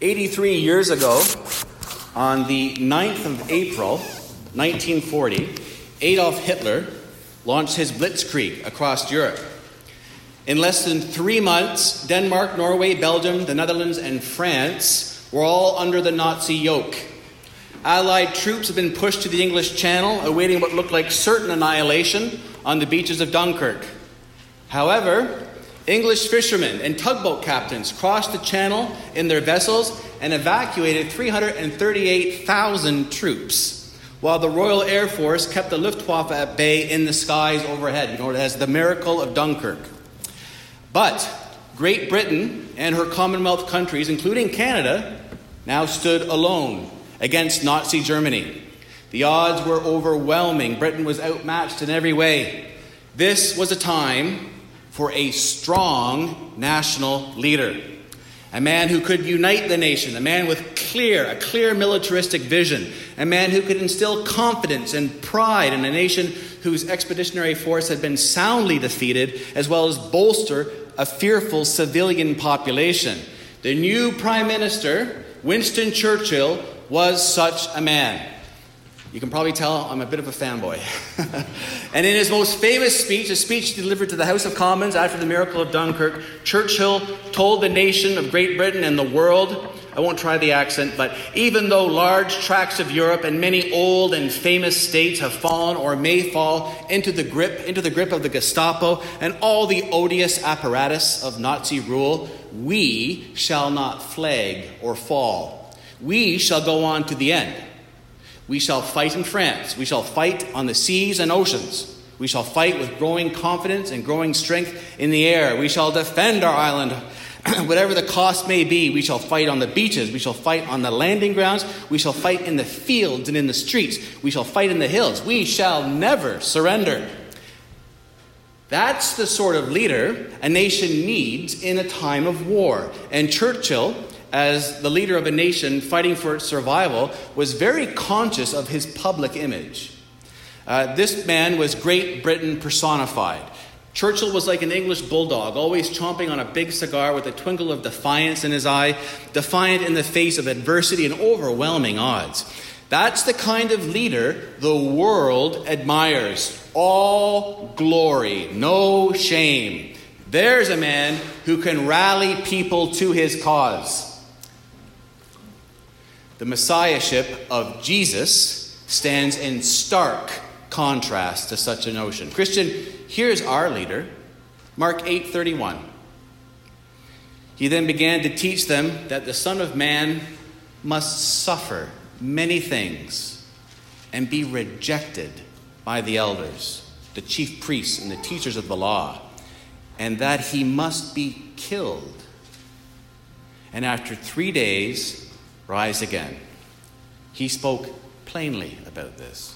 83 years ago, on the 9th of April, 1940, Adolf Hitler launched his blitzkrieg across Europe. In less than three months, Denmark, Norway, Belgium, the Netherlands, and France were all under the Nazi yoke. Allied troops had been pushed to the English Channel, awaiting what looked like certain annihilation on the beaches of Dunkirk. However, English fishermen and tugboat captains crossed the channel in their vessels and evacuated 338,000 troops, while the Royal Air Force kept the Luftwaffe at bay in the skies overhead. You know, it has the miracle of Dunkirk. But Great Britain and her Commonwealth countries, including Canada, now stood alone against Nazi Germany. The odds were overwhelming. Britain was outmatched in every way. This was a time for a strong national leader, a man who could unite the nation, a man with clear, a clear militaristic vision, a man who could instill confidence and pride in a nation whose expeditionary force had been soundly defeated, as well as bolster a fearful civilian population. The new Prime Minister, Winston Churchill, was such a man. You can probably tell I'm a bit of a fanboy. and in his most famous speech, a speech delivered to the House of Commons after the miracle of Dunkirk, Churchill told the nation of Great Britain and the world, I won't try the accent, but even though large tracts of Europe and many old and famous states have fallen or may fall into the grip into the grip of the Gestapo and all the odious apparatus of Nazi rule, we shall not flag or fall. We shall go on to the end. We shall fight in France. We shall fight on the seas and oceans. We shall fight with growing confidence and growing strength in the air. We shall defend our island, whatever the cost may be. We shall fight on the beaches. We shall fight on the landing grounds. We shall fight in the fields and in the streets. We shall fight in the hills. We shall never surrender. That's the sort of leader a nation needs in a time of war. And Churchill as the leader of a nation fighting for its survival, was very conscious of his public image. Uh, this man was Great Britain personified. Churchill was like an English bulldog, always chomping on a big cigar with a twinkle of defiance in his eye, defiant in the face of adversity and overwhelming odds. That's the kind of leader the world admires. All glory, no shame. There's a man who can rally people to his cause. The messiahship of Jesus stands in stark contrast to such a notion. Christian, here's our leader, Mark 8:31. He then began to teach them that the Son of Man must suffer many things and be rejected by the elders, the chief priests, and the teachers of the law, and that he must be killed. And after three days, rise again. He spoke plainly about this.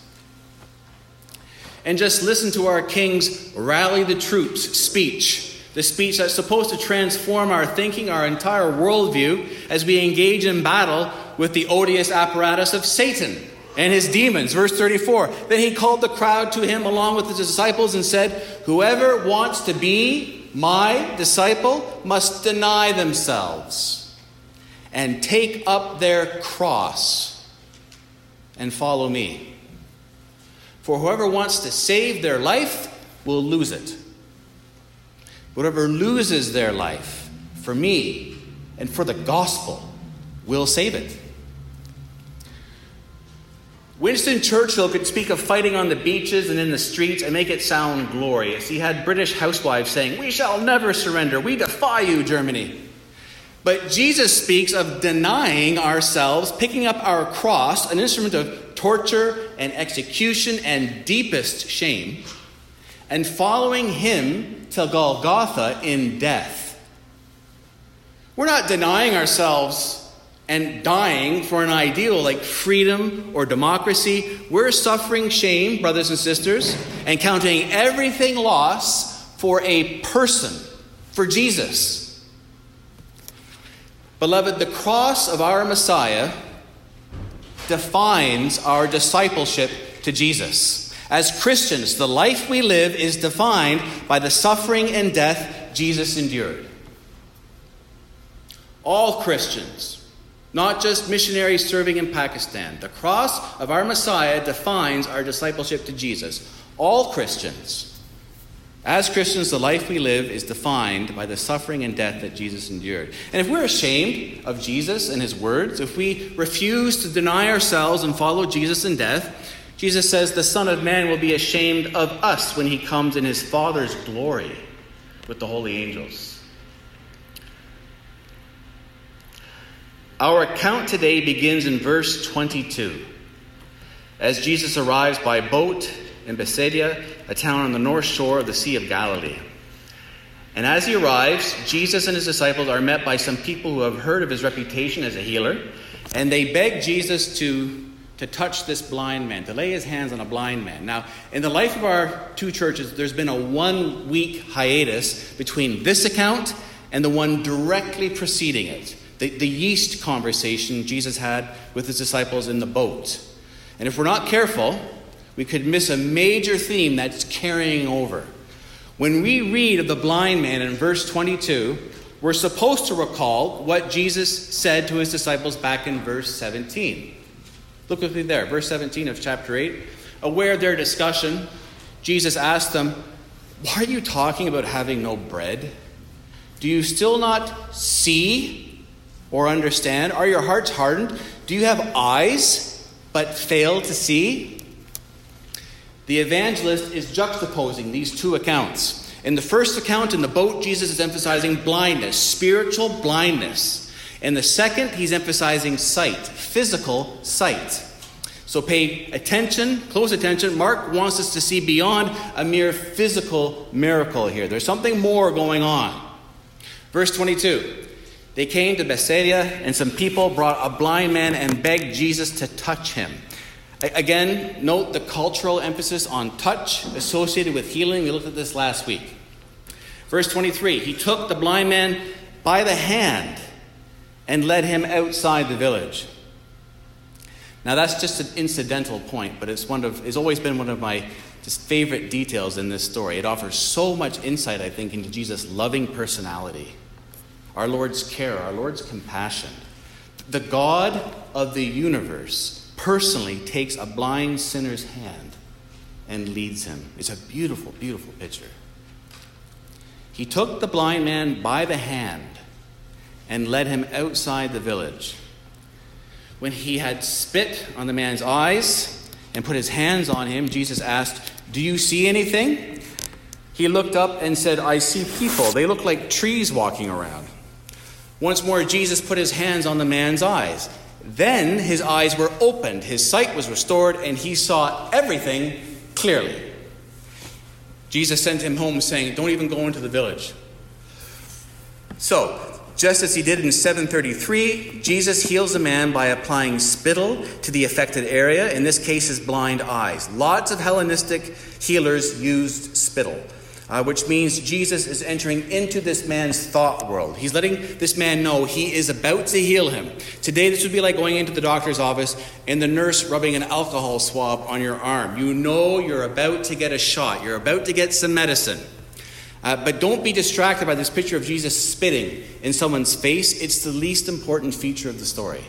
And just listen to our King's rally the troops speech, the speech that's supposed to transform our thinking, our entire worldview, as we engage in battle with the odious apparatus of Satan and his demons. Verse 34 Then he called the crowd to him along with his disciples and said, Whoever wants to be my disciple must deny themselves and take up their cross and follow me. For whoever wants to save their life will lose it. Whoever loses their life for me and for the gospel will save it. Winston Churchill could speak of fighting on the beaches and in the streets and make it sound glorious. He had British housewives saying, We shall never surrender. We defy you, Germany. But Jesus speaks of denying ourselves, picking up our cross, an instrument of torture and execution and deepest shame, and following him to Golgotha in death. We're not denying ourselves and dying for an ideal like freedom or democracy. We're suffering shame, brothers and sisters, and counting everything loss for a person, for Jesus. Beloved, the cross of our Messiah defines our discipleship to Jesus. As Christians, the life we live is defined by the suffering and death Jesus endured. All Christians, not just missionaries serving in Pakistan. The cross of our Messiah defines our discipleship to Jesus. All Christians. As Christians, the life we live is defined by the suffering and death that Jesus endured. And if we're ashamed of Jesus and his words, if we refuse to deny ourselves and follow Jesus in death, Jesus says the Son of Man will be ashamed of us when he comes in his Father's glory with the holy angels. Our account today begins in verse 22. As Jesus arrives by boat in Bethsaida, a town on the north shore of the Sea of Galilee. And as he arrives, Jesus and his disciples are met by some people who have heard of his reputation as a healer, and they beg Jesus to, to touch this blind man, to lay his hands on a blind man. Now, in the life of our two churches, there's been a one week hiatus between this account and the one directly preceding it the, the yeast conversation Jesus had with his disciples in the boat. And if we're not careful, we could miss a major theme that's carrying over. When we read of the blind man in verse 22, we're supposed to recall what Jesus said to his disciples back in verse 17. Look with me there, verse 17 of chapter 8. Aware of their discussion, Jesus asked them, Why are you talking about having no bread? Do you still not see or understand? Are your hearts hardened? Do you have eyes but fail to see? The evangelist is juxtaposing these two accounts. In the first account, in the boat, Jesus is emphasizing blindness, spiritual blindness. In the second, he's emphasizing sight, physical sight. So pay attention, close attention. Mark wants us to see beyond a mere physical miracle here. There's something more going on. Verse 22 They came to Bethsaida, and some people brought a blind man and begged Jesus to touch him. Again, note the cultural emphasis on touch associated with healing. We looked at this last week. Verse 23 He took the blind man by the hand and led him outside the village. Now, that's just an incidental point, but it's, one of, it's always been one of my just favorite details in this story. It offers so much insight, I think, into Jesus' loving personality, our Lord's care, our Lord's compassion. The God of the universe personally takes a blind sinner's hand and leads him. It's a beautiful, beautiful picture. He took the blind man by the hand and led him outside the village. When he had spit on the man's eyes and put his hands on him, Jesus asked, Do you see anything? He looked up and said, I see people. They look like trees walking around. Once more, Jesus put his hands on the man's eyes. Then his eyes were opened, his sight was restored, and he saw everything clearly. Jesus sent him home saying, Don't even go into the village. So, just as he did in 733, Jesus heals a man by applying spittle to the affected area, in this case, his blind eyes. Lots of Hellenistic healers used spittle uh, which means Jesus is entering into this man's thought world. He's letting this man know he is about to heal him. Today, this would be like going into the doctor's office and the nurse rubbing an alcohol swab on your arm. You know you're about to get a shot, you're about to get some medicine. Uh, but don't be distracted by this picture of Jesus spitting in someone's face. It's the least important feature of the story.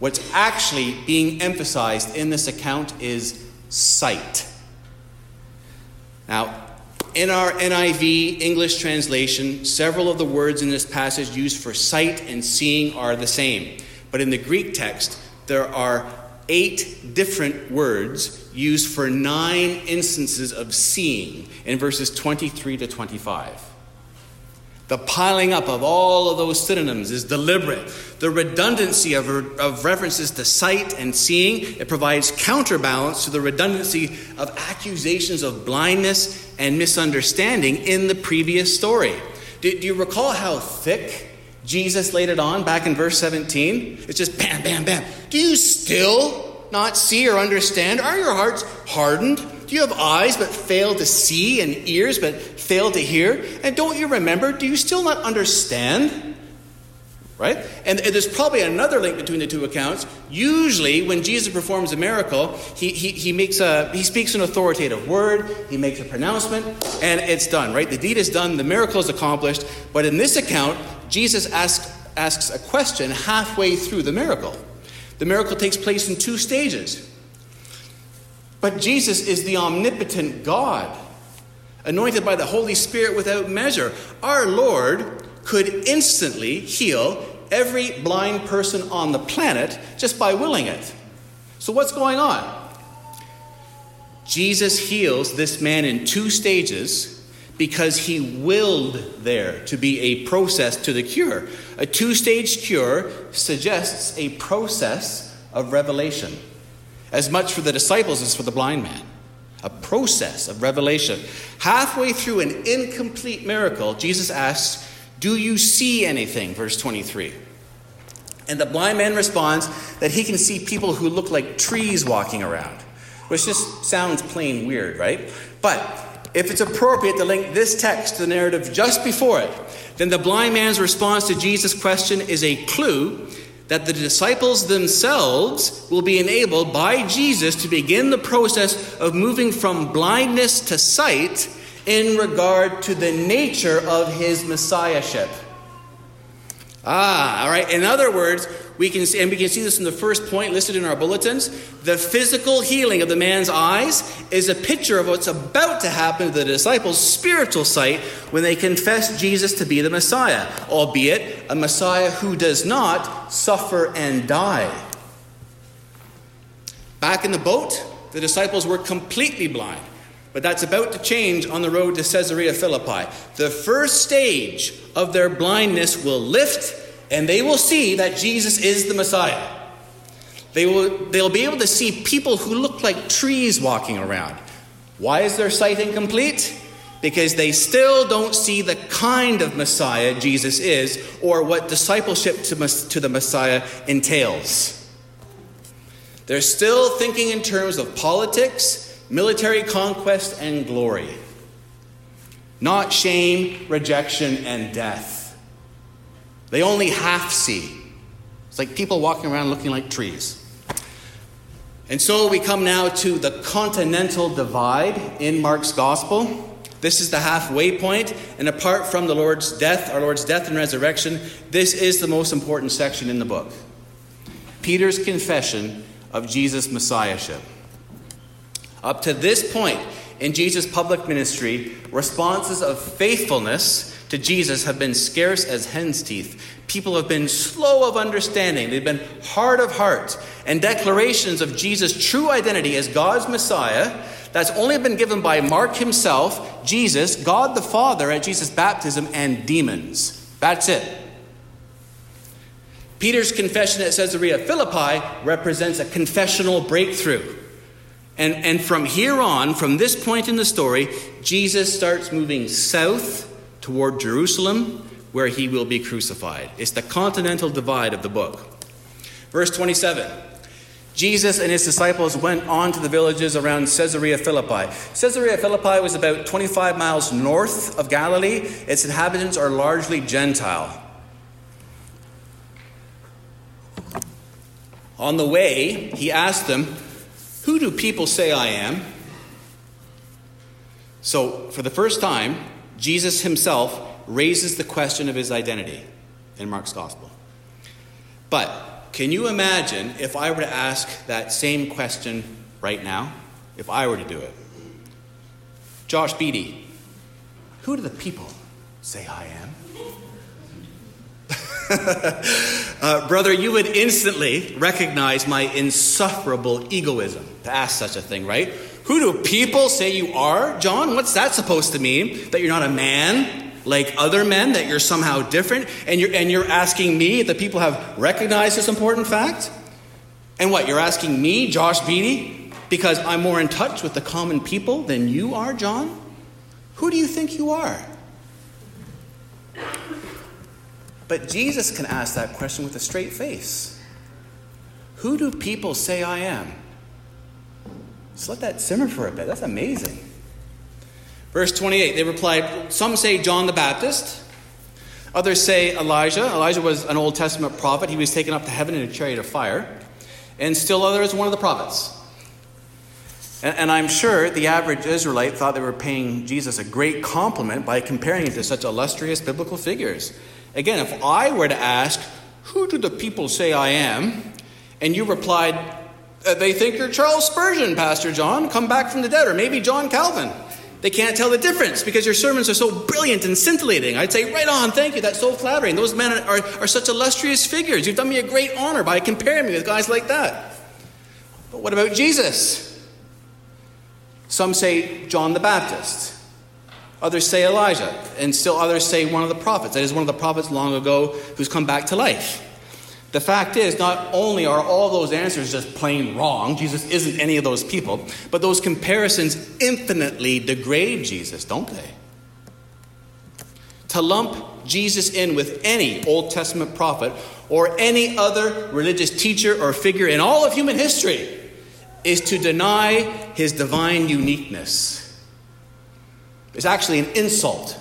What's actually being emphasized in this account is sight. Now, in our NIV English translation, several of the words in this passage used for sight and seeing are the same. But in the Greek text, there are eight different words used for nine instances of seeing in verses 23 to 25. The piling up of all of those synonyms is deliberate. The redundancy of, of references to sight and seeing, it provides counterbalance to the redundancy of accusations of blindness and misunderstanding in the previous story. Do, do you recall how thick Jesus laid it on back in verse 17? It's just bam, bam, bam. Do you still not see or understand? Are your hearts hardened? Do you have eyes but fail to see and ears but fail to hear? And don't you remember? Do you still not understand? Right? And, and there's probably another link between the two accounts. Usually, when Jesus performs a miracle, he, he, he, makes a, he speaks an authoritative word, he makes a pronouncement, and it's done, right? The deed is done, the miracle is accomplished. But in this account, Jesus asks asks a question halfway through the miracle. The miracle takes place in two stages. But Jesus is the omnipotent God, anointed by the Holy Spirit without measure. Our Lord could instantly heal every blind person on the planet just by willing it. So, what's going on? Jesus heals this man in two stages because he willed there to be a process to the cure. A two stage cure suggests a process of revelation, as much for the disciples as for the blind man. A process of revelation. Halfway through an incomplete miracle, Jesus asks, Do you see anything? Verse 23. And the blind man responds that he can see people who look like trees walking around, which just sounds plain weird, right? But if it's appropriate to link this text to the narrative just before it, then the blind man's response to Jesus' question is a clue that the disciples themselves will be enabled by Jesus to begin the process of moving from blindness to sight in regard to the nature of his messiahship. Ah, all right. In other words, we can see, and we can see this in the first point listed in our bulletins. The physical healing of the man's eyes is a picture of what's about to happen to the disciples' spiritual sight when they confess Jesus to be the Messiah, albeit a Messiah who does not suffer and die. Back in the boat, the disciples were completely blind. But that's about to change on the road to Caesarea Philippi. The first stage of their blindness will lift, and they will see that Jesus is the Messiah. They will, they'll be able to see people who look like trees walking around. Why is their sight incomplete? Because they still don't see the kind of Messiah Jesus is, or what discipleship to, to the Messiah entails. They're still thinking in terms of politics military conquest and glory, not shame, rejection, and death. They only half see. It's like people walking around looking like trees. And so we come now to the continental divide in Mark's gospel. This is the halfway point, and apart from the Lord's death, our Lord's death and resurrection, this is the most important section in the book. Peter's confession of Jesus' messiahship. Up to this point in Jesus' public ministry, responses of faithfulness to Jesus have been scarce as hen's teeth. People have been slow of understanding, they've been hard of heart. And declarations of Jesus' true identity as God's Messiah that's only been given by Mark himself, Jesus, God the Father at Jesus' baptism, and demons. That's it. Peter's confession at Caesarea Philippi represents a confessional breakthrough. And, and from here on, from this point in the story, Jesus starts moving south toward Jerusalem, where he will be crucified. It's the continental divide of the book. Verse 27 Jesus and his disciples went on to the villages around Caesarea Philippi. Caesarea Philippi was about 25 miles north of Galilee. Its inhabitants are largely Gentile. On the way, he asked them, who do people say I am? So, for the first time, Jesus himself raises the question of his identity in Mark's gospel. But can you imagine if I were to ask that same question right now? If I were to do it? Josh Beatty, who do the people say I am? uh, brother, you would instantly recognize my insufferable egoism to ask such a thing, right? Who do people say you are, John? What's that supposed to mean? That you're not a man like other men, that you're somehow different, and you're, and you're asking me that people have recognized this important fact? And what, you're asking me, Josh Beatty, because I'm more in touch with the common people than you are, John? Who do you think you are? But Jesus can ask that question with a straight face Who do people say I am? Just let that simmer for a bit. That's amazing. Verse 28, they replied, Some say John the Baptist. Others say Elijah. Elijah was an Old Testament prophet. He was taken up to heaven in a chariot of fire. And still others, one of the prophets. And, and I'm sure the average Israelite thought they were paying Jesus a great compliment by comparing him to such illustrious biblical figures. Again, if I were to ask, Who do the people say I am? and you replied, uh, They think you're Charles Spurgeon, Pastor John, come back from the dead, or maybe John Calvin. They can't tell the difference because your sermons are so brilliant and scintillating. I'd say, right on, thank you, that's so flattering. Those men are, are such illustrious figures. You've done me a great honor by comparing me with guys like that. But what about Jesus? Some say John the Baptist. Others say Elijah. And still others say one of the prophets. That is, one of the prophets long ago who's come back to life. The fact is, not only are all those answers just plain wrong, Jesus isn't any of those people, but those comparisons infinitely degrade Jesus, don't they? To lump Jesus in with any Old Testament prophet or any other religious teacher or figure in all of human history is to deny his divine uniqueness. It's actually an insult.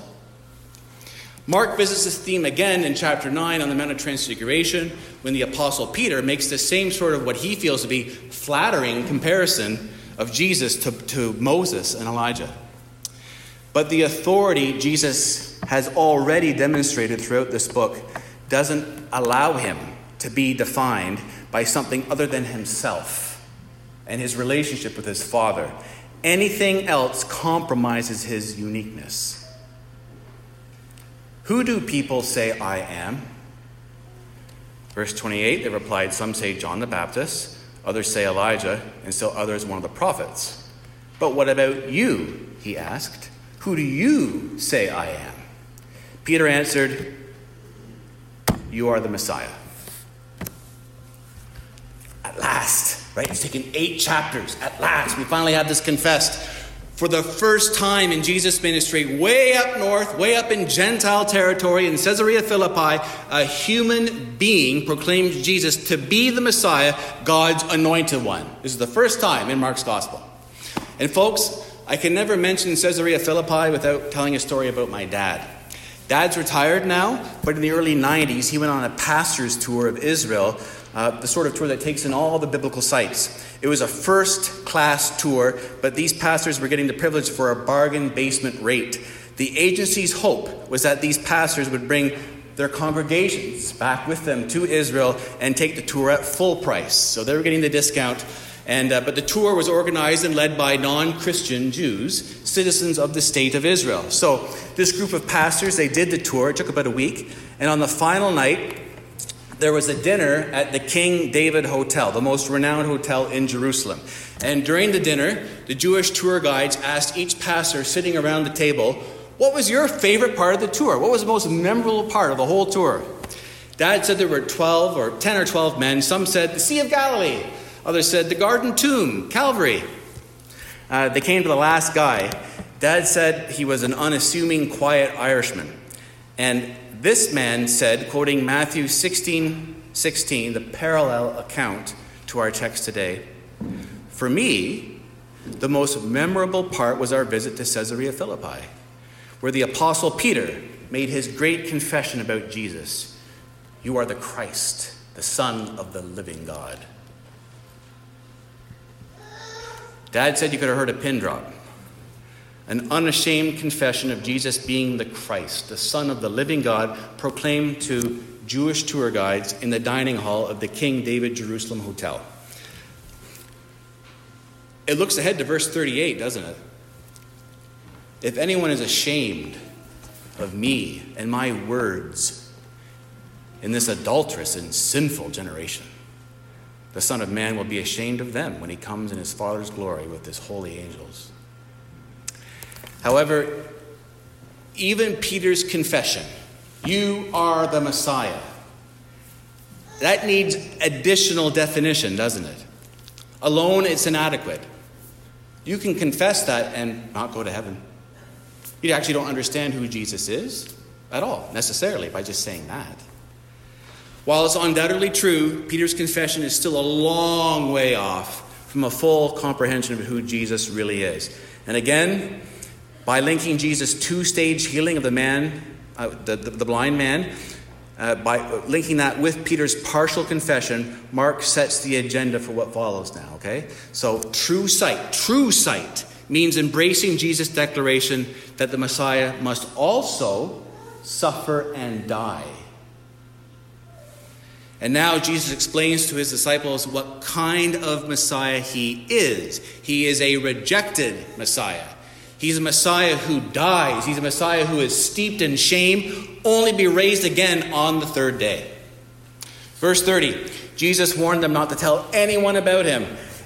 Mark visits this theme again in chapter 9 on the Mount of Transfiguration when the Apostle Peter makes the same sort of what he feels to be flattering comparison of Jesus to, to Moses and Elijah. But the authority Jesus has already demonstrated throughout this book doesn't allow him to be defined by something other than himself and his relationship with his Father. Anything else compromises his uniqueness. Who do people say I am? Verse 28, they replied, Some say John the Baptist, others say Elijah, and still others one of the prophets. But what about you? He asked. Who do you say I am? Peter answered, You are the Messiah. At last, right? It's taken eight chapters. At last, we finally have this confessed. For the first time in Jesus' ministry, way up north, way up in Gentile territory in Caesarea Philippi, a human being proclaims Jesus to be the Messiah, God's anointed one. This is the first time in Mark's gospel. And folks, I can never mention Caesarea Philippi without telling a story about my dad. Dad's retired now, but in the early 90s, he went on a pastor's tour of Israel uh, the sort of tour that takes in all the biblical sites. It was a first class tour, but these pastors were getting the privilege for a bargain basement rate. The agency's hope was that these pastors would bring their congregations back with them to Israel and take the tour at full price. So they were getting the discount. And, uh, but the tour was organized and led by non Christian Jews, citizens of the state of Israel. So this group of pastors, they did the tour. It took about a week. And on the final night, there was a dinner at the King David Hotel, the most renowned hotel in Jerusalem. And during the dinner, the Jewish tour guides asked each pastor sitting around the table, What was your favorite part of the tour? What was the most memorable part of the whole tour? Dad said there were 12 or 10 or 12 men. Some said the Sea of Galilee. Others said the Garden Tomb, Calvary. Uh, they came to the last guy. Dad said he was an unassuming, quiet Irishman. And this man said, quoting Matthew 16 16, the parallel account to our text today, For me, the most memorable part was our visit to Caesarea Philippi, where the Apostle Peter made his great confession about Jesus You are the Christ, the Son of the living God. Dad said you could have heard a pin drop an unashamed confession of Jesus being the Christ, the Son of the living God, proclaimed to Jewish tour guides in the dining hall of the King David Jerusalem Hotel. It looks ahead to verse 38, doesn't it? If anyone is ashamed of me and my words in this adulterous and sinful generation, the Son of Man will be ashamed of them when he comes in his Father's glory with his holy angels. However, even Peter's confession, you are the Messiah, that needs additional definition, doesn't it? Alone, it's inadequate. You can confess that and not go to heaven. You actually don't understand who Jesus is at all, necessarily, by just saying that. While it's undoubtedly true, Peter's confession is still a long way off from a full comprehension of who Jesus really is. And again, by linking Jesus' two stage healing of the man, uh, the, the, the, blind man, uh, by linking that with Peter's partial confession, Mark sets the agenda for what follows now, okay? So, true sight, true sight means embracing Jesus' declaration that the Messiah must also suffer and die. And now Jesus explains to his disciples what kind of Messiah he is. He is a rejected Messiah. He's a Messiah who dies. He's a Messiah who is steeped in shame, only be raised again on the third day. Verse 30 Jesus warned them not to tell anyone about him.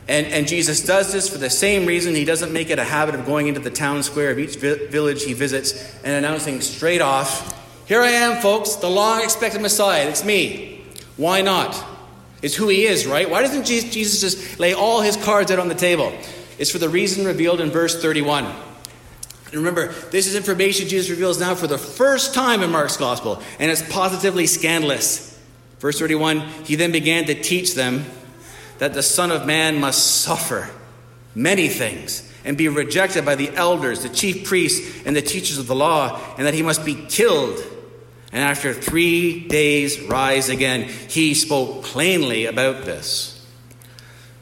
And, and Jesus does this for the same reason. He doesn't make it a habit of going into the town square of each vi- village he visits and announcing straight off, Here I am, folks, the long expected Messiah. It's me. Why not? It's who he is, right? Why doesn't Jesus just lay all his cards out on the table? It's for the reason revealed in verse 31. And remember, this is information Jesus reveals now for the first time in Mark's gospel, and it's positively scandalous. Verse 31 He then began to teach them that the Son of Man must suffer many things and be rejected by the elders, the chief priests, and the teachers of the law, and that he must be killed. And after three days rise again. He spoke plainly about this.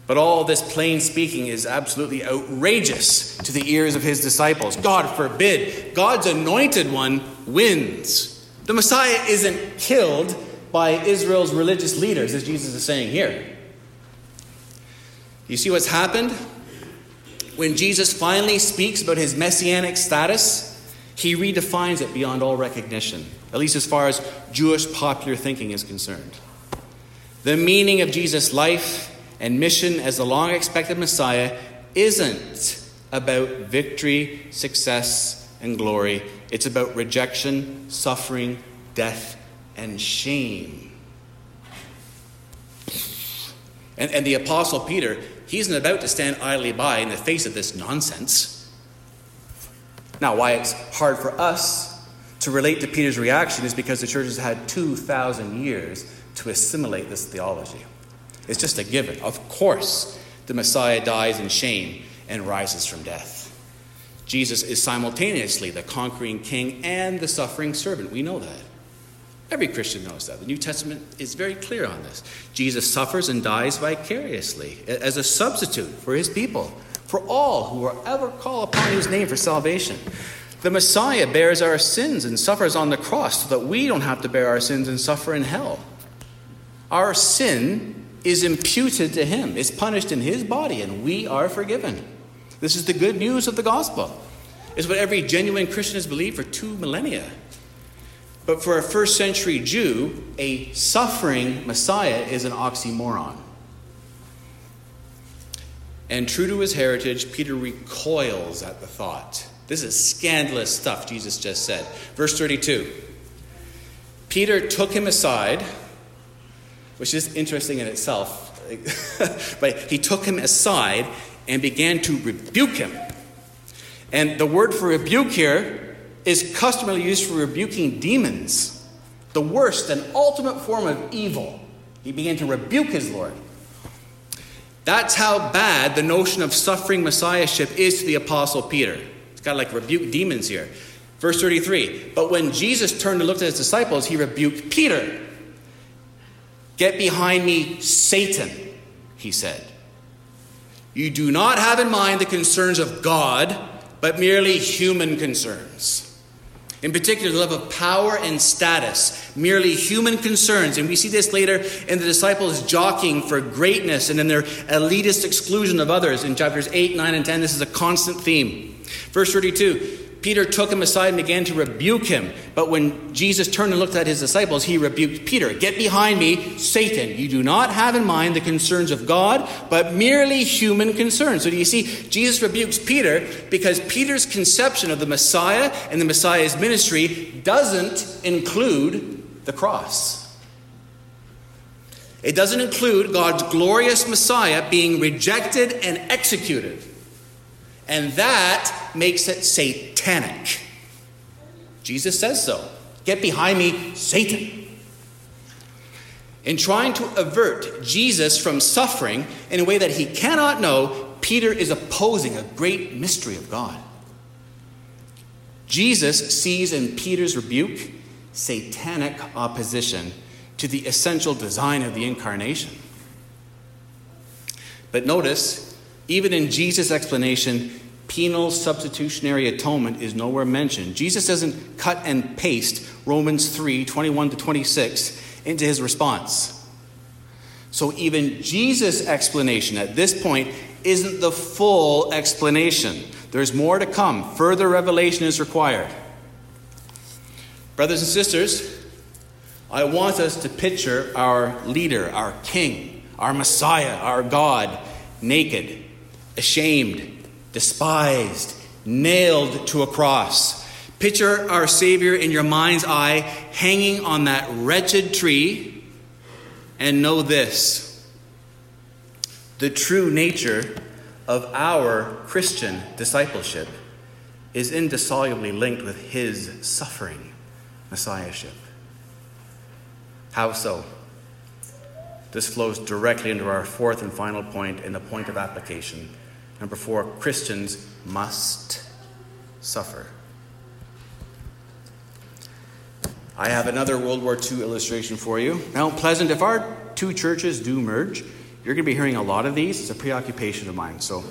But all this plain speaking is absolutely outrageous to the ears of his disciples. God forbid. God's anointed one wins. The Messiah isn't killed by Israel's religious leaders, as Jesus is saying here. You see what's happened? When Jesus finally speaks about his messianic status, he redefines it beyond all recognition, at least as far as Jewish popular thinking is concerned. The meaning of Jesus' life and mission as the long expected Messiah isn't about victory, success, and glory. It's about rejection, suffering, death, and shame. And, and the Apostle Peter he isn't about to stand idly by in the face of this nonsense. Now, why it's hard for us to relate to Peter's reaction is because the church has had 2,000 years to assimilate this theology. It's just a given. Of course, the Messiah dies in shame and rises from death. Jesus is simultaneously the conquering king and the suffering servant. We know that. Every Christian knows that. The New Testament is very clear on this. Jesus suffers and dies vicariously as a substitute for his people, for all who will ever call upon his name for salvation. The Messiah bears our sins and suffers on the cross so that we don't have to bear our sins and suffer in hell. Our sin is imputed to him, is punished in his body, and we are forgiven. This is the good news of the gospel. It's what every genuine Christian has believed for two millennia. But for a first century Jew, a suffering Messiah is an oxymoron. And true to his heritage, Peter recoils at the thought. This is scandalous stuff Jesus just said. Verse 32 Peter took him aside, which is interesting in itself, but he took him aside and began to rebuke him. And the word for rebuke here is customarily used for rebuking demons, the worst and ultimate form of evil. He began to rebuke his Lord. That's how bad the notion of suffering messiahship is to the Apostle Peter. It's got like rebuke demons here. Verse 33 But when Jesus turned and looked at his disciples, he rebuked Peter. Get behind me, Satan, he said. You do not have in mind the concerns of God, but merely human concerns. In particular, the love of power and status, merely human concerns. And we see this later in the disciples jockeying for greatness and in their elitist exclusion of others. In chapters 8, 9, and 10, this is a constant theme. Verse 32 Peter took him aside and began to rebuke him. But when Jesus turned and looked at his disciples, he rebuked Peter Get behind me, Satan. You do not have in mind the concerns of God, but merely human concerns. So do you see, Jesus rebukes Peter because Peter's conception of the Messiah and the Messiah's ministry doesn't include the cross. It doesn't include God's glorious Messiah being rejected and executed. And that makes it satanic. Jesus says so. Get behind me, Satan. In trying to avert Jesus from suffering in a way that he cannot know, Peter is opposing a great mystery of God. Jesus sees in Peter's rebuke satanic opposition to the essential design of the incarnation. But notice, even in Jesus' explanation, penal substitutionary atonement is nowhere mentioned. Jesus doesn't cut and paste Romans 3 21 to 26 into his response. So even Jesus' explanation at this point isn't the full explanation. There's more to come. Further revelation is required. Brothers and sisters, I want us to picture our leader, our king, our Messiah, our God, naked, ashamed, despised, nailed to a cross. Picture our Savior in your mind's eye hanging on that wretched tree, and know this the true nature of our Christian discipleship is indissolubly linked with his suffering messiahship. How so? This flows directly into our fourth and final point in the point of application. Number four Christians must suffer. I have another World War II illustration for you. Now, Pleasant, if our two churches do merge, you're going to be hearing a lot of these. It's a preoccupation of mine. So,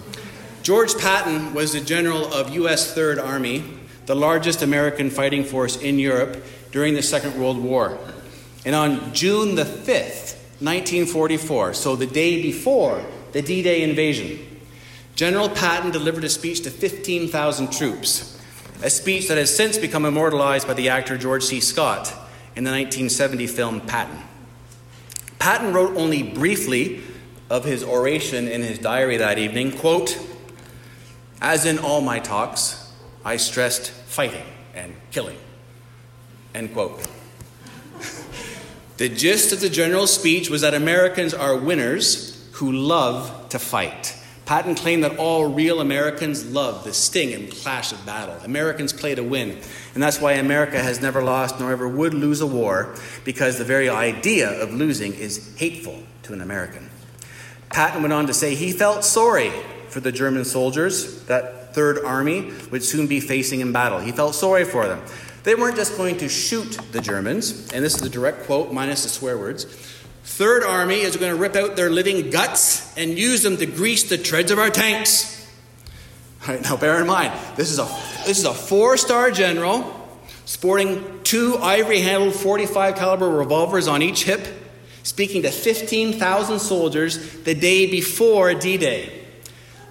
George Patton was the general of U.S. Third Army, the largest American fighting force in Europe during the Second World War. And on June the 5th, 1944, so the day before the D Day invasion, General Patton delivered a speech to 15,000 troops, a speech that has since become immortalized by the actor George C. Scott in the 1970 film Patton. Patton wrote only briefly of his oration in his diary that evening, quote, As in all my talks, I stressed fighting and killing, end quote. the gist of the general's speech was that Americans are winners who love to fight. Patton claimed that all real Americans love the sting and clash of battle. Americans play to win. And that's why America has never lost nor ever would lose a war, because the very idea of losing is hateful to an American. Patton went on to say he felt sorry for the German soldiers, that Third Army would soon be facing in battle. He felt sorry for them. They weren't just going to shoot the Germans, and this is a direct quote minus the swear words. Third Army is going to rip out their living guts and use them to grease the treads of our tanks. All right, now bear in mind, this is a, this is a four-star general sporting two ivory-handled 45 caliber revolvers on each hip, speaking to 15,000 soldiers the day before D-Day.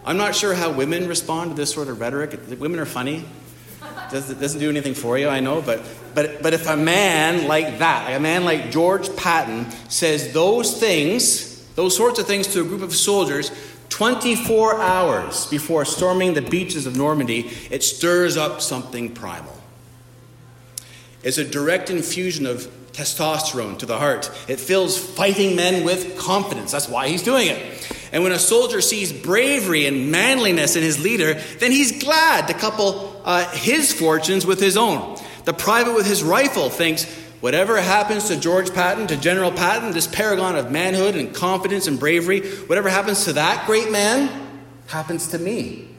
I'm not sure how women respond to this sort of rhetoric. Women are funny. Does, doesn't do anything for you, I know, but, but, but if a man like that, a man like George Patton, says those things, those sorts of things to a group of soldiers 24 hours before storming the beaches of Normandy, it stirs up something primal. It's a direct infusion of testosterone to the heart. It fills fighting men with confidence. That's why he's doing it. And when a soldier sees bravery and manliness in his leader, then he's glad to couple uh, his fortunes with his own. The private with his rifle thinks, whatever happens to George Patton, to General Patton, this paragon of manhood and confidence and bravery, whatever happens to that great man, happens to me.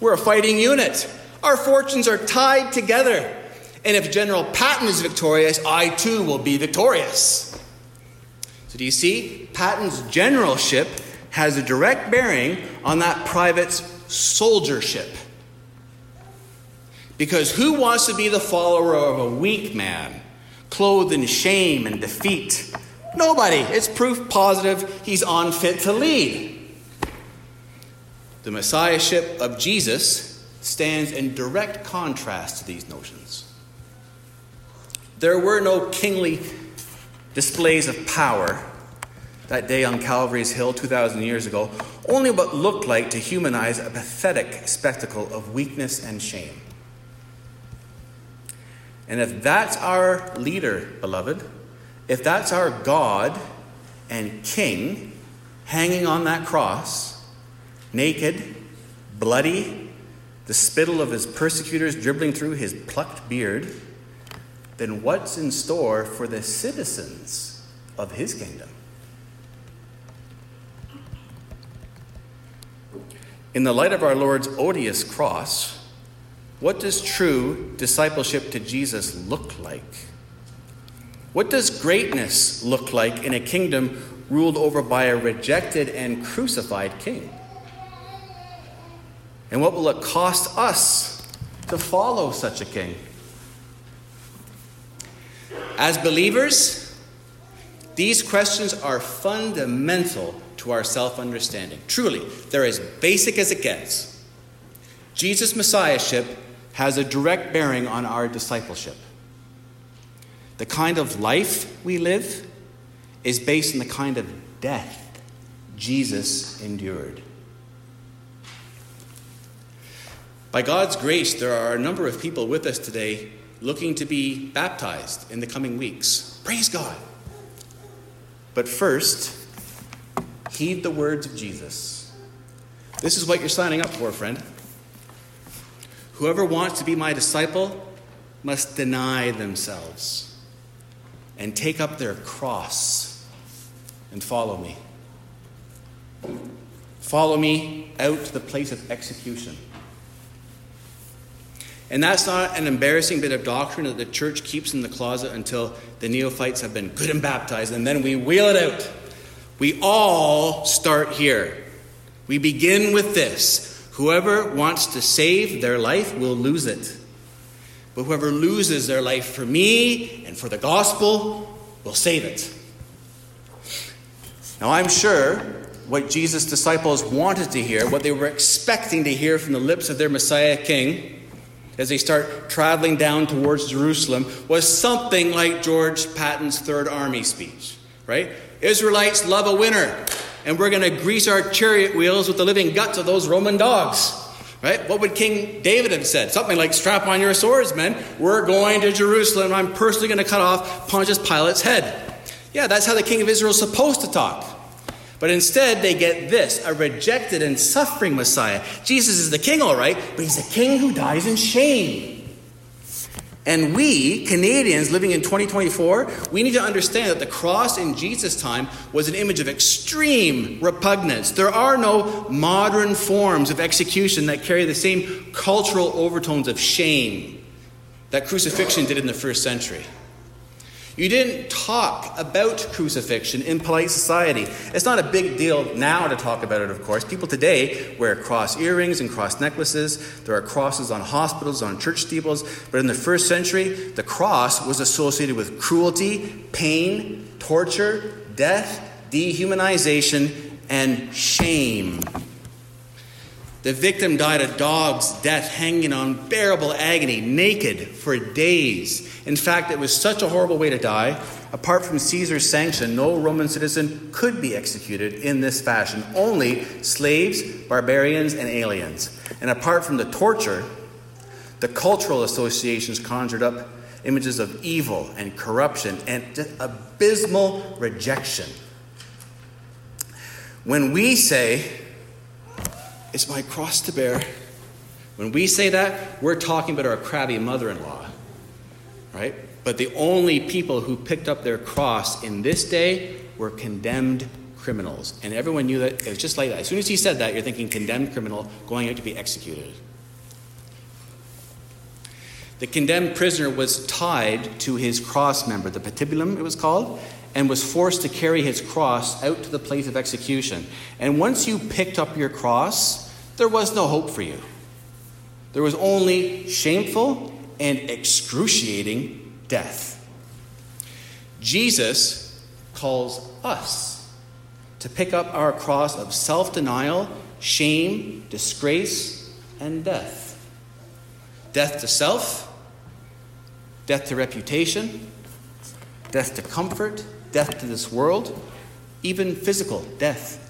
We're a fighting unit. Our fortunes are tied together. And if General Patton is victorious, I too will be victorious. So, do you see? Patton's generalship has a direct bearing on that private's soldiership. Because who wants to be the follower of a weak man, clothed in shame and defeat? Nobody. It's proof positive he's unfit to lead. The messiahship of Jesus stands in direct contrast to these notions. There were no kingly displays of power that day on Calvary's Hill 2,000 years ago, only what looked like to humanize a pathetic spectacle of weakness and shame. And if that's our leader, beloved, if that's our God and King hanging on that cross, naked, bloody, the spittle of his persecutors dribbling through his plucked beard, then what's in store for the citizens of his kingdom? In the light of our Lord's odious cross, what does true discipleship to Jesus look like? What does greatness look like in a kingdom ruled over by a rejected and crucified king? And what will it cost us to follow such a king? As believers, These questions are fundamental to our self understanding. Truly, they're as basic as it gets. Jesus' Messiahship has a direct bearing on our discipleship. The kind of life we live is based on the kind of death Jesus endured. By God's grace, there are a number of people with us today looking to be baptized in the coming weeks. Praise God. But first, heed the words of Jesus. This is what you're signing up for, friend. Whoever wants to be my disciple must deny themselves and take up their cross and follow me. Follow me out to the place of execution. And that's not an embarrassing bit of doctrine that the church keeps in the closet until the neophytes have been good and baptized, and then we wheel it out. We all start here. We begin with this Whoever wants to save their life will lose it. But whoever loses their life for me and for the gospel will save it. Now, I'm sure what Jesus' disciples wanted to hear, what they were expecting to hear from the lips of their Messiah King as they start traveling down towards Jerusalem, was something like George Patton's Third Army speech, right? Israelites love a winner and we're going to grease our chariot wheels with the living guts of those Roman dogs. Right? What would King David have said? Something like, Strap on your swords, men. We're going to Jerusalem. I'm personally going to cut off Pontius Pilate's head. Yeah, that's how the king of Israel is supposed to talk. But instead, they get this a rejected and suffering Messiah. Jesus is the king, all right, but he's a king who dies in shame. And we, Canadians living in 2024, we need to understand that the cross in Jesus' time was an image of extreme repugnance. There are no modern forms of execution that carry the same cultural overtones of shame that crucifixion did in the first century. You didn't talk about crucifixion in polite society. It's not a big deal now to talk about it, of course. People today wear cross earrings and cross necklaces. There are crosses on hospitals, on church steeples. But in the first century, the cross was associated with cruelty, pain, torture, death, dehumanization, and shame. The victim died a dog's death, hanging in unbearable agony, naked for days. In fact, it was such a horrible way to die. Apart from Caesar's sanction, no Roman citizen could be executed in this fashion. Only slaves, barbarians, and aliens. And apart from the torture, the cultural associations conjured up images of evil and corruption and abysmal rejection. When we say, it's my cross to bear. When we say that, we're talking about our crabby mother in law, right? But the only people who picked up their cross in this day were condemned criminals. And everyone knew that. It was just like that. As soon as he said that, you're thinking condemned criminal going out to be executed. The condemned prisoner was tied to his cross member, the patibulum it was called, and was forced to carry his cross out to the place of execution. And once you picked up your cross, there was no hope for you. There was only shameful and excruciating death. Jesus calls us to pick up our cross of self denial, shame, disgrace, and death. Death to self, death to reputation, death to comfort, death to this world, even physical death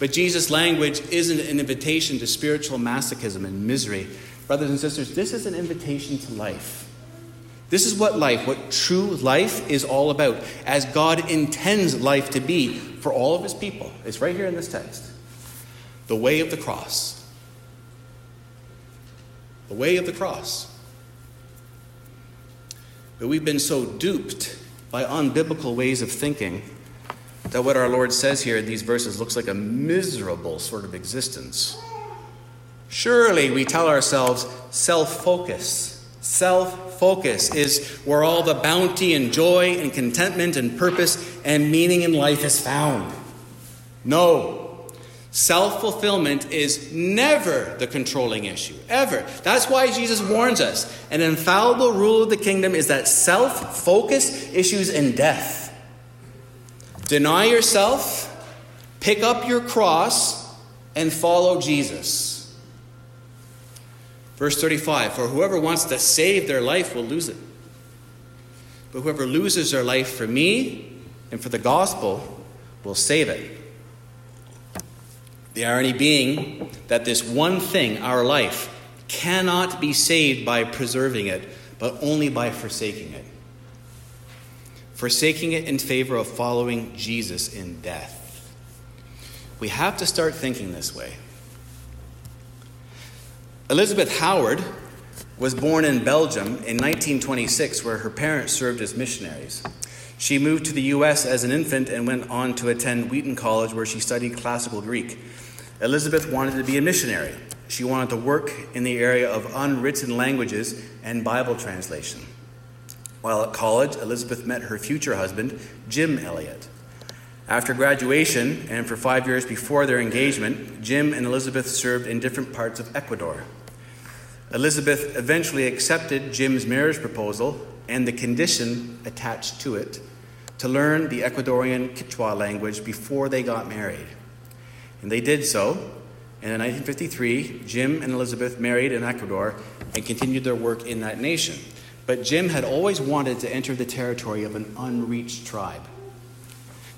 but Jesus' language isn't an invitation to spiritual masochism and misery. Brothers and sisters, this is an invitation to life. This is what life, what true life is all about, as God intends life to be for all of his people. It's right here in this text. The way of the cross. The way of the cross. But we've been so duped by unbiblical ways of thinking that what our Lord says here in these verses looks like a miserable sort of existence. Surely we tell ourselves self focus. Self focus is where all the bounty and joy and contentment and purpose and meaning in life is found. No. Self fulfillment is never the controlling issue, ever. That's why Jesus warns us. An infallible rule of the kingdom is that self focus issues in death. Deny yourself, pick up your cross, and follow Jesus. Verse 35 For whoever wants to save their life will lose it. But whoever loses their life for me and for the gospel will save it. The irony being that this one thing, our life, cannot be saved by preserving it, but only by forsaking it. Forsaking it in favor of following Jesus in death. We have to start thinking this way. Elizabeth Howard was born in Belgium in 1926, where her parents served as missionaries. She moved to the U.S. as an infant and went on to attend Wheaton College, where she studied classical Greek. Elizabeth wanted to be a missionary. She wanted to work in the area of unwritten languages and Bible translation. While at college, Elizabeth met her future husband, Jim Elliot. After graduation, and for five years before their engagement, Jim and Elizabeth served in different parts of Ecuador. Elizabeth eventually accepted Jim's marriage proposal and the condition attached to it to learn the Ecuadorian Quichua language before they got married. And they did so. And in 1953, Jim and Elizabeth married in Ecuador and continued their work in that nation. But Jim had always wanted to enter the territory of an unreached tribe,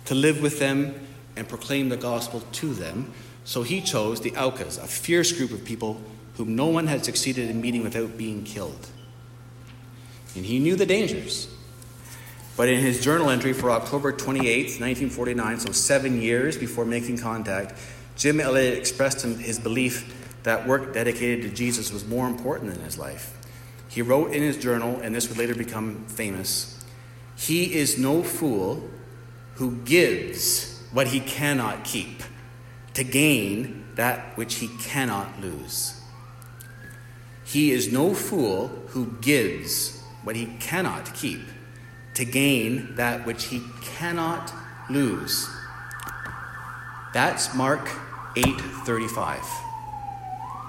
to live with them and proclaim the gospel to them. So he chose the Aucas, a fierce group of people whom no one had succeeded in meeting without being killed. And he knew the dangers. But in his journal entry for October 28, 1949, so seven years before making contact, Jim Elliot expressed his belief that work dedicated to Jesus was more important than his life. He wrote in his journal, and this would later become famous He is no fool who gives what he cannot keep to gain that which he cannot lose. He is no fool who gives what he cannot keep to gain that which he cannot lose. That's Mark 8:35.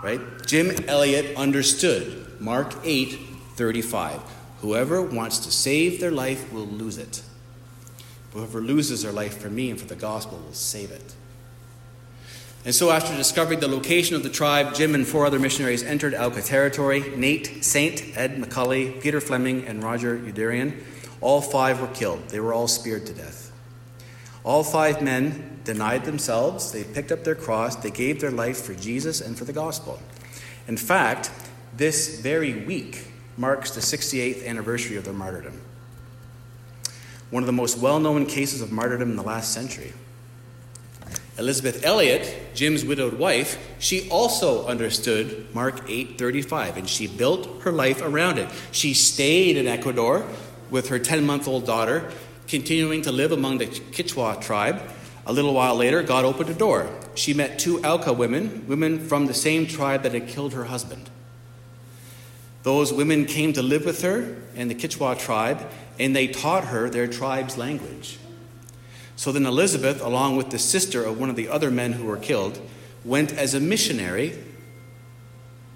Right? Jim Elliot understood Mark 8:35. Whoever wants to save their life will lose it. Whoever loses their life for me and for the gospel will save it. And so, after discovering the location of the tribe, Jim and four other missionaries entered Auca territory Nate Saint, Ed McCully, Peter Fleming, and Roger Youderian. All five were killed. They were all speared to death. All five men denied themselves, they picked up their cross, they gave their life for Jesus and for the gospel. In fact, this very week marks the 68th anniversary of their martyrdom. One of the most well known cases of martyrdom in the last century. Elizabeth Elliot, Jim's widowed wife, she also understood Mark 8:35 and she built her life around it. She stayed in Ecuador with her 10 month old daughter, continuing to live among the Quichua tribe. A little while later, God opened a door. She met two Auca women, women from the same tribe that had killed her husband. Those women came to live with her in the Quichua tribe, and they taught her their tribe's language. So then Elizabeth, along with the sister of one of the other men who were killed, went as a missionary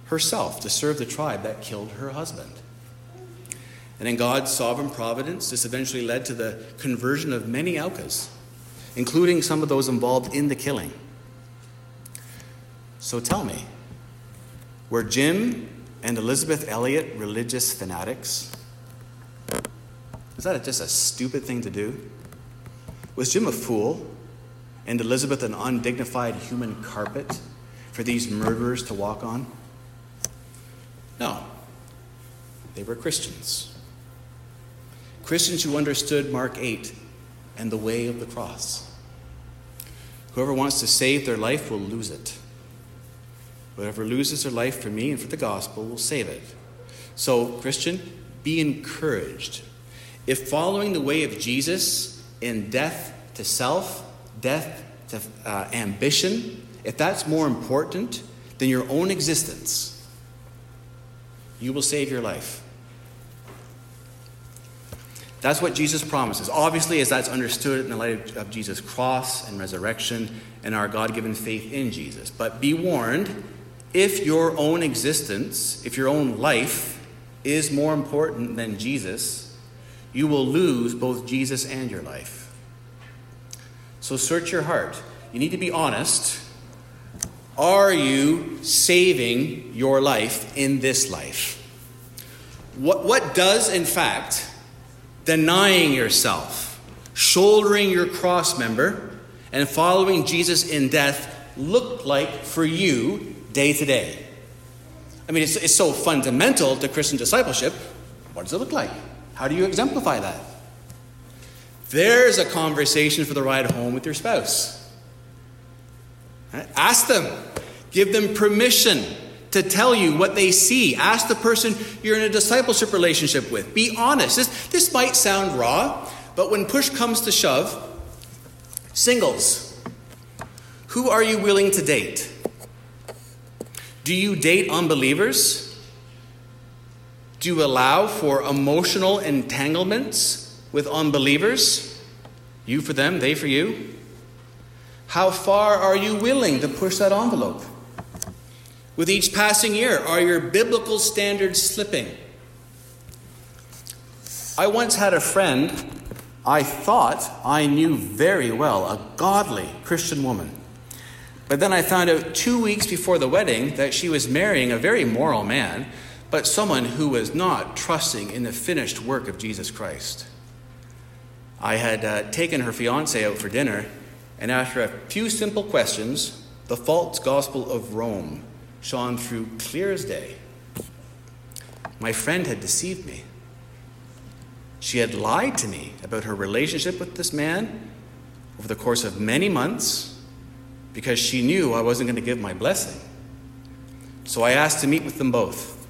herself to serve the tribe that killed her husband. And in God's sovereign providence, this eventually led to the conversion of many Aucas, including some of those involved in the killing. So tell me, were Jim and Elizabeth Elliot religious fanatics? Is that just a stupid thing to do? Was Jim a fool and Elizabeth an undignified human carpet for these murderers to walk on? No. They were Christians. Christians who understood Mark 8 and the way of the cross. Whoever wants to save their life will lose it. Whoever loses their life for me and for the gospel will save it. So, Christian, be encouraged. If following the way of Jesus in death to self, death to uh, ambition, if that's more important than your own existence, you will save your life. That's what Jesus promises. Obviously, as that's understood in the light of Jesus' cross and resurrection and our God given faith in Jesus. But be warned if your own existence, if your own life is more important than Jesus, you will lose both Jesus and your life. So search your heart. You need to be honest. Are you saving your life in this life? What, what does, in fact, denying yourself, shouldering your cross member, and following Jesus in death look like for you day to day? I mean, it's, it's so fundamental to Christian discipleship. What does it look like? How do you exemplify that? There's a conversation for the ride home with your spouse. Ask them, give them permission to tell you what they see. Ask the person you're in a discipleship relationship with. Be honest. This, this might sound raw, but when push comes to shove, singles, who are you willing to date? Do you date unbelievers? Do you allow for emotional entanglements with unbelievers? You for them, they for you? How far are you willing to push that envelope? With each passing year, are your biblical standards slipping? I once had a friend I thought I knew very well, a godly Christian woman. But then I found out two weeks before the wedding that she was marrying a very moral man, but someone who was not trusting in the finished work of Jesus Christ. I had uh, taken her fiance out for dinner, and after a few simple questions, the false gospel of Rome shone through clear as day. My friend had deceived me. She had lied to me about her relationship with this man over the course of many months because she knew I wasn't going to give my blessing. So I asked to meet with them both.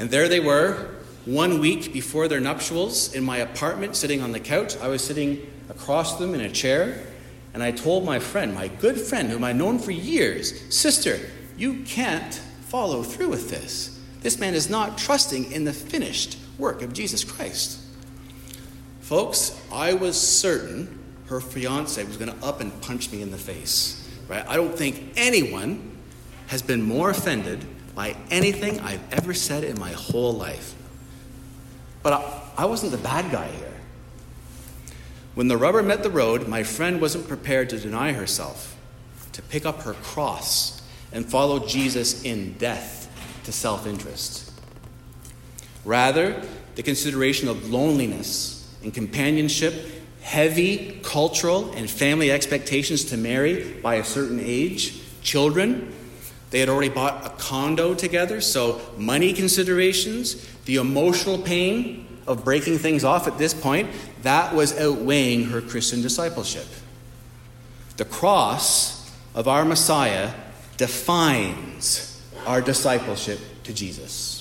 And there they were, one week before their nuptials, in my apartment, sitting on the couch. I was sitting across them in a chair, and I told my friend, my good friend, whom I'd known for years, Sister, you can't follow through with this. This man is not trusting in the finished work of Jesus Christ. Folks, I was certain her fiance was going to up and punch me in the face. Right? I don't think anyone has been more offended by anything I've ever said in my whole life. But I, I wasn't the bad guy here. When the rubber met the road, my friend wasn't prepared to deny herself, to pick up her cross and follow Jesus in death to self interest. Rather, the consideration of loneliness and companionship, heavy cultural and family expectations to marry by a certain age, children. They had already bought a condo together, so money considerations, the emotional pain of breaking things off at this point, that was outweighing her Christian discipleship. The cross of our Messiah defines our discipleship to Jesus.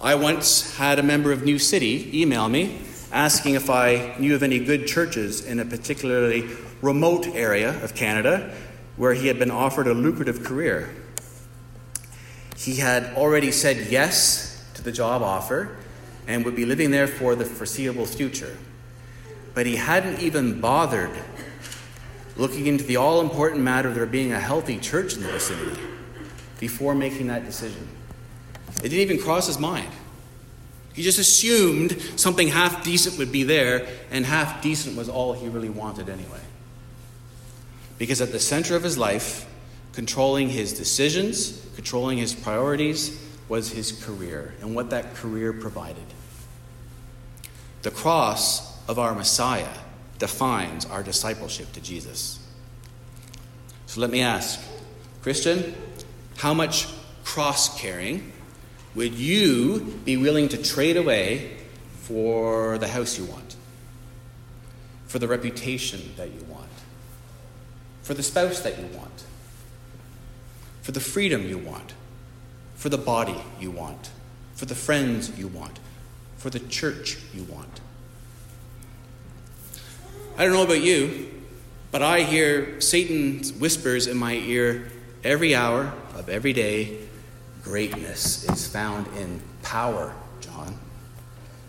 I once had a member of New City email me asking if I knew of any good churches in a particularly remote area of Canada where he had been offered a lucrative career. He had already said yes to the job offer and would be living there for the foreseeable future. But he hadn't even bothered looking into the all important matter of there being a healthy church in the vicinity before making that decision. It didn't even cross his mind. He just assumed something half decent would be there, and half decent was all he really wanted anyway. Because at the center of his life, controlling his decisions, controlling his priorities, was his career and what that career provided. The cross of our Messiah defines our discipleship to Jesus. So let me ask Christian, how much cross carrying would you be willing to trade away for the house you want, for the reputation that you want, for the spouse that you want, for the freedom you want, for the body you want, for the friends you want, for the church you want? I don't know about you, but I hear Satan's whispers in my ear every hour of every day greatness is found in power, John.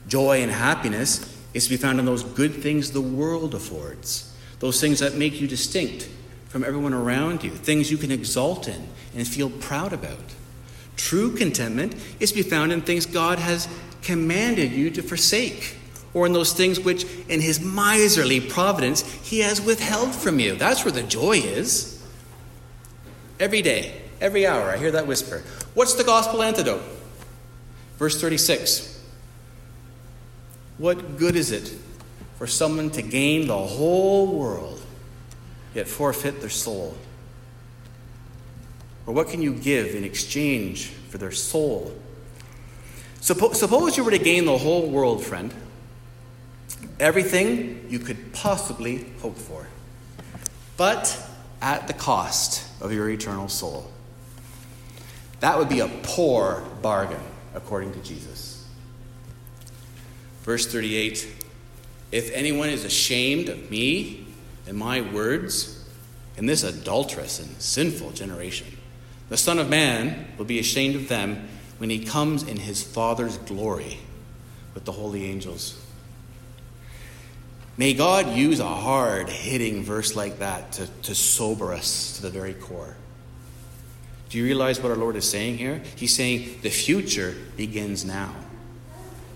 Joy and happiness is to be found in those good things the world affords, those things that make you distinct from everyone around you, things you can exult in and feel proud about. True contentment is to be found in things God has commanded you to forsake, or in those things which, in His miserly providence, He has withheld from you. That's where the joy is. Every day, every hour, I hear that whisper. What's the gospel antidote? Verse 36 What good is it for someone to gain the whole world, yet forfeit their soul? Or what can you give in exchange for their soul? Suppose, suppose you were to gain the whole world, friend. Everything you could possibly hope for. But at the cost of your eternal soul. That would be a poor bargain, according to Jesus. Verse 38 If anyone is ashamed of me and my words in this adulterous and sinful generation, the Son of Man will be ashamed of them when he comes in his Father's glory with the holy angels. May God use a hard hitting verse like that to, to sober us to the very core. Do you realize what our Lord is saying here? He's saying the future begins now,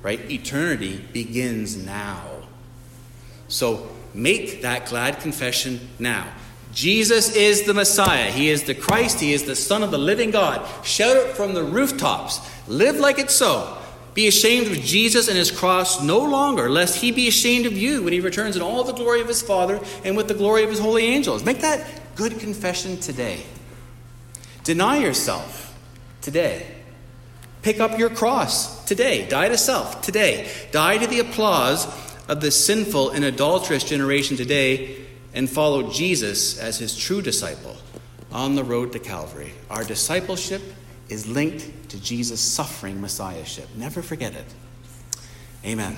right? Eternity begins now. So make that glad confession now. Jesus is the Messiah. He is the Christ. He is the Son of the living God. Shout it from the rooftops. Live like it's so. Be ashamed of Jesus and his cross no longer, lest he be ashamed of you when he returns in all the glory of his Father and with the glory of his holy angels. Make that good confession today. Deny yourself today. Pick up your cross today. Die to self today. Die to the applause of the sinful and adulterous generation today and follow Jesus as his true disciple on the road to Calvary. Our discipleship is linked to Jesus' suffering messiahship. Never forget it. Amen.